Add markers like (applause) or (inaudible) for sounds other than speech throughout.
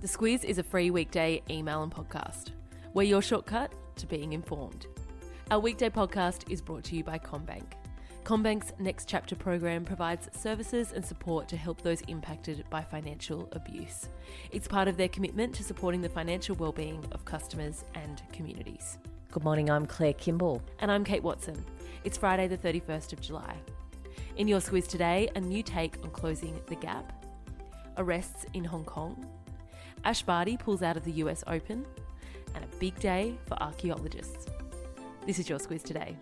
The Squiz is a free weekday email and podcast. We're your shortcut to being informed. Our weekday podcast is brought to you by CommBank. CommBank's Next Chapter program provides services and support to help those impacted by financial abuse. It's part of their commitment to supporting the financial well-being of customers and communities. Good morning, I'm Claire Kimball. And I'm Kate Watson. It's Friday, the 31st of July. In your Squiz today, a new take on closing the gap, arrests in Hong Kong, Ash Barty pulls out of the US Open, and a big day for archaeologists. This is your Squiz today.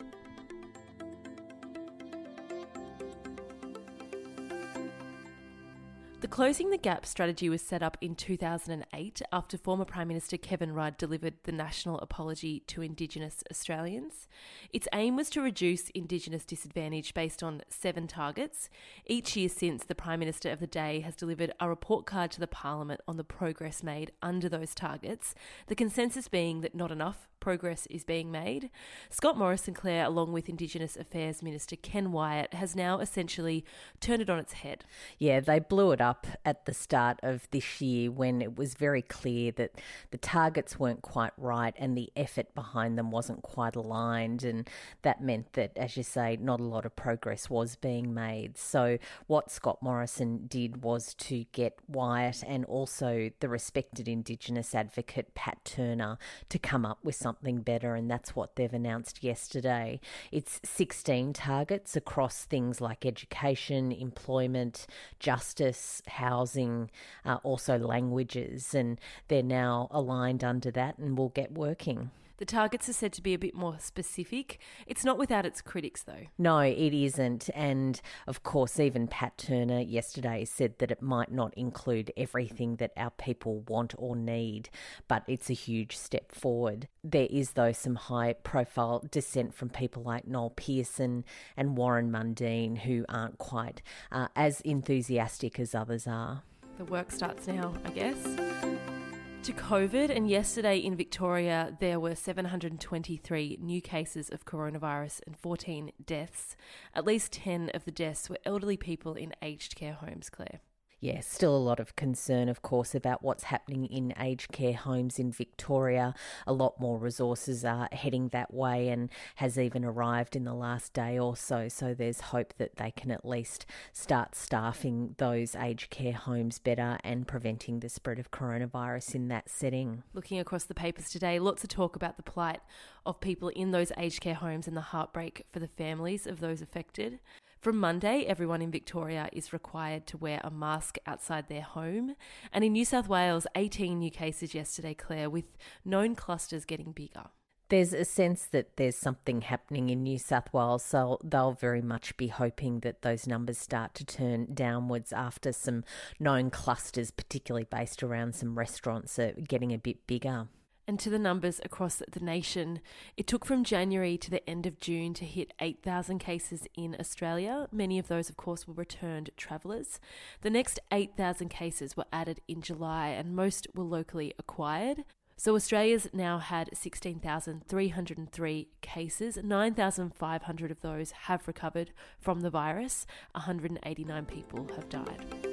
The Closing the Gap strategy was set up in 2008 after former Prime Minister Kevin Rudd delivered the national apology to Indigenous Australians. Its aim was to reduce Indigenous disadvantage based on seven targets. Each year since, the Prime Minister of the day has delivered a report card to the Parliament on the progress made under those targets, the consensus being that not enough progress is being made. Scott Morrison Claire, along with Indigenous Affairs Minister Ken Wyatt, has now essentially turned it on its head. Yeah, they blew it up at the start of this year when it was very clear that the targets weren't quite right and the effort behind them wasn't quite aligned. And that meant that, as you say, not a lot of progress was being made. So, what Scott Morrison did was to get Wyatt and also the respected Indigenous advocate Pat Turner to come up with something something better, and that's what they've announced yesterday. It's 16 targets across things like education, employment, justice, housing, uh, also languages, and they're now aligned under that and will get working. The targets are said to be a bit more specific. It's not without its critics, though. No, it isn't. And of course, even Pat Turner yesterday said that it might not include everything that our people want or need, but it's a huge step forward. There is, though, some high profile dissent from people like Noel Pearson and Warren Mundine who aren't quite uh, as enthusiastic as others are. The work starts now, I guess to COVID, and yesterday in Victoria, there were 723 new cases of coronavirus and 14 deaths. At least 10 of the deaths were elderly people in aged care homes, Claire yeah, still a lot of concern, of course, about what's happening in aged care homes in Victoria. A lot more resources are heading that way and has even arrived in the last day or so. So there's hope that they can at least start staffing those aged care homes better and preventing the spread of coronavirus in that setting. Looking across the papers today, lots of talk about the plight of people in those aged care homes and the heartbreak for the families of those affected. From Monday, everyone in Victoria is required to wear a mask outside their home. And in New South Wales, 18 new cases yesterday, Claire, with known clusters getting bigger. There's a sense that there's something happening in New South Wales, so they'll very much be hoping that those numbers start to turn downwards after some known clusters, particularly based around some restaurants, are getting a bit bigger and to the numbers across the nation. It took from January to the end of June to hit 8,000 cases in Australia. Many of those, of course, were returned travellers. The next 8,000 cases were added in July, and most were locally acquired. So Australia's now had 16,303 cases. 9,500 of those have recovered from the virus. 189 people have died.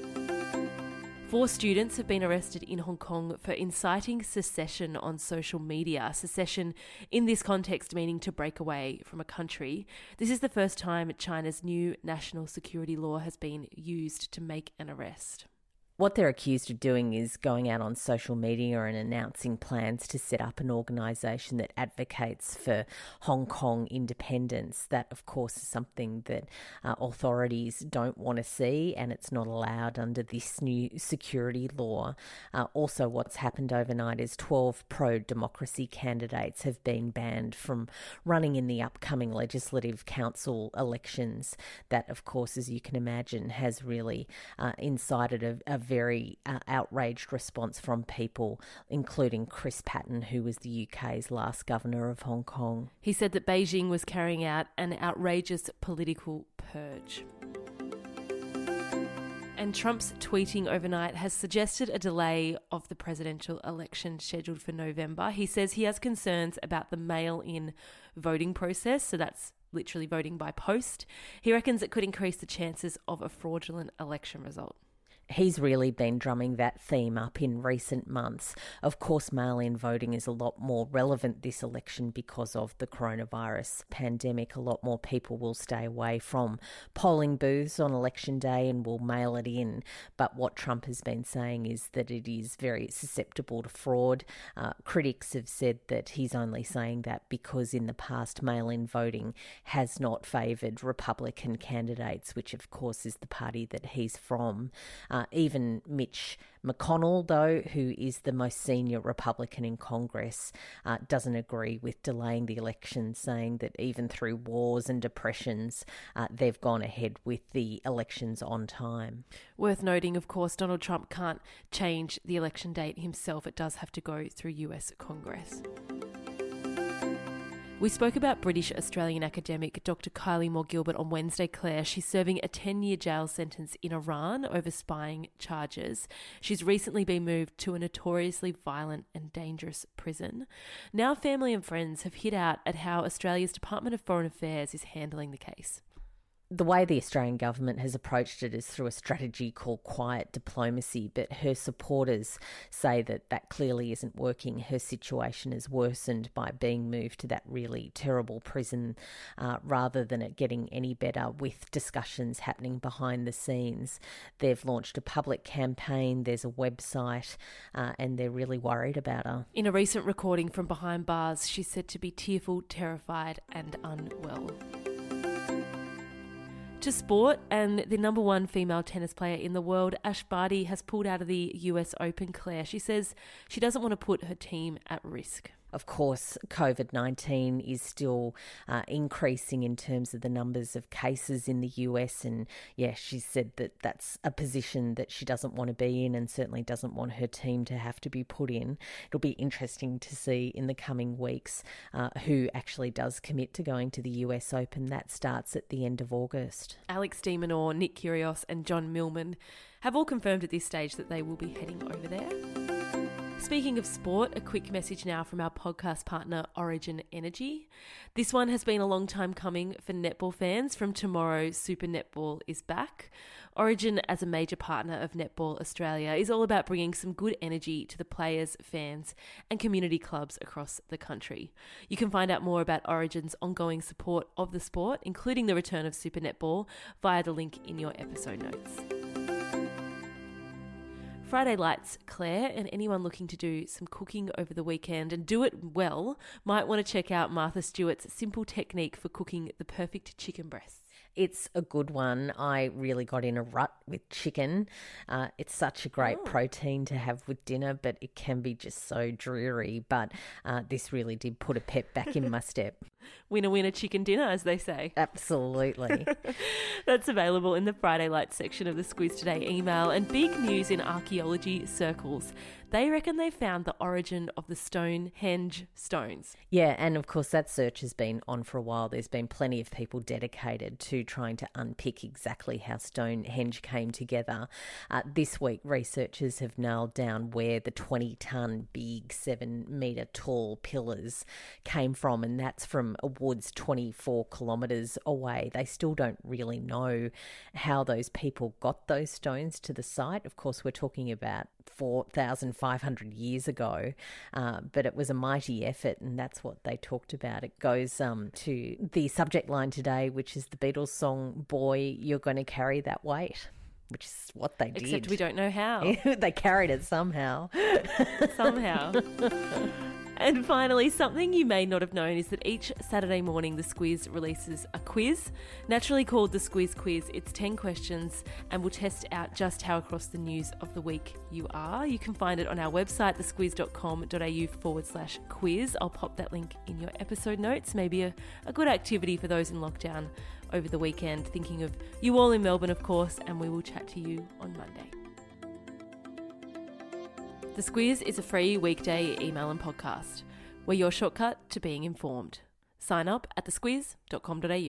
Four students have been arrested in Hong Kong for inciting secession on social media. Secession, in this context, meaning to break away from a country. This is the first time China's new national security law has been used to make an arrest. What they're accused of doing is going out on social media and announcing plans to set up an organisation that advocates for Hong Kong independence. That, of course, is something that uh, authorities don't want to see, and it's not allowed under this new security law. Uh, also, what's happened overnight is 12 pro democracy candidates have been banned from running in the upcoming Legislative Council elections. That, of course, as you can imagine, has really uh, incited a, a very uh, outraged response from people, including Chris Patten, who was the UK's last governor of Hong Kong. He said that Beijing was carrying out an outrageous political purge. And Trump's tweeting overnight has suggested a delay of the presidential election scheduled for November. He says he has concerns about the mail in voting process, so that's literally voting by post. He reckons it could increase the chances of a fraudulent election result. He's really been drumming that theme up in recent months. Of course, mail in voting is a lot more relevant this election because of the coronavirus pandemic. A lot more people will stay away from polling booths on election day and will mail it in. But what Trump has been saying is that it is very susceptible to fraud. Uh, critics have said that he's only saying that because in the past mail in voting has not favoured Republican candidates, which of course is the party that he's from. Even Mitch McConnell, though, who is the most senior Republican in Congress, uh, doesn't agree with delaying the election, saying that even through wars and depressions, uh, they've gone ahead with the elections on time. Worth noting, of course, Donald Trump can't change the election date himself, it does have to go through US Congress. We spoke about British Australian academic Dr. Kylie Moore Gilbert on Wednesday, Claire. She's serving a 10 year jail sentence in Iran over spying charges. She's recently been moved to a notoriously violent and dangerous prison. Now, family and friends have hit out at how Australia's Department of Foreign Affairs is handling the case the way the Australian government has approached it is through a strategy called quiet diplomacy, but her supporters say that that clearly isn't working. Her situation is worsened by being moved to that really terrible prison uh, rather than it getting any better with discussions happening behind the scenes. They've launched a public campaign, there's a website, uh, and they're really worried about her. In a recent recording from behind bars, she's said to be tearful, terrified, and unwell to sport, and the number one female tennis player in the world, Ash Barty, has pulled out of the US Open, Claire. She says she doesn't want to put her team at risk. Of course, COVID 19 is still uh, increasing in terms of the numbers of cases in the US. And yeah, she said that that's a position that she doesn't want to be in and certainly doesn't want her team to have to be put in. It'll be interesting to see in the coming weeks uh, who actually does commit to going to the US Open. That starts at the end of August. Alex de Minaur, Nick Kyrgios, and John Millman have all confirmed at this stage that they will be heading over there. Speaking of sport, a quick message now from our podcast partner, Origin Energy. This one has been a long time coming for netball fans. From tomorrow, Super Netball is back. Origin, as a major partner of Netball Australia, is all about bringing some good energy to the players, fans, and community clubs across the country. You can find out more about Origin's ongoing support of the sport, including the return of Super Netball, via the link in your episode notes. Friday Lights, Claire, and anyone looking to do some cooking over the weekend and do it well might want to check out Martha Stewart's simple technique for cooking the perfect chicken breast. It's a good one. I really got in a rut with chicken. Uh, it's such a great oh. protein to have with dinner, but it can be just so dreary. But uh, this really did put a pep back in my step. Winner, winner, chicken dinner, as they say. (laughs) Absolutely. That's available in the Friday Light section of the Squiz Today email and big news in archaeology circles. They reckon they found the origin of the Stonehenge stones. Yeah, and of course, that search has been on for a while. There's been plenty of people dedicated to trying to unpick exactly how Stonehenge came together. Uh, this week, researchers have nailed down where the 20 ton, big, seven metre tall pillars came from, and that's from a woods 24 kilometres away. They still don't really know how those people got those stones to the site. Of course, we're talking about 4,500 years ago, uh, but it was a mighty effort, and that's what they talked about. It goes um, to the subject line today, which is the Beatles song, Boy, You're Going to Carry That Weight. Which is what they did. Except we don't know how. (laughs) they carried it somehow. somehow. (laughs) And finally, something you may not have known is that each Saturday morning the Squiz releases a quiz, naturally called the Squiz Quiz. It's 10 questions and will test out just how across the news of the week you are. You can find it on our website, thesquiz.com.au forward slash quiz. I'll pop that link in your episode notes. Maybe a, a good activity for those in lockdown over the weekend. Thinking of you all in Melbourne, of course, and we will chat to you on Monday. The Squiz is a free weekday email and podcast. We're your shortcut to being informed. Sign up at thesquiz.com.au.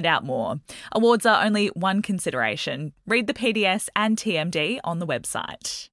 find out more. Awards are only one consideration. Read the PDS and TMD on the website.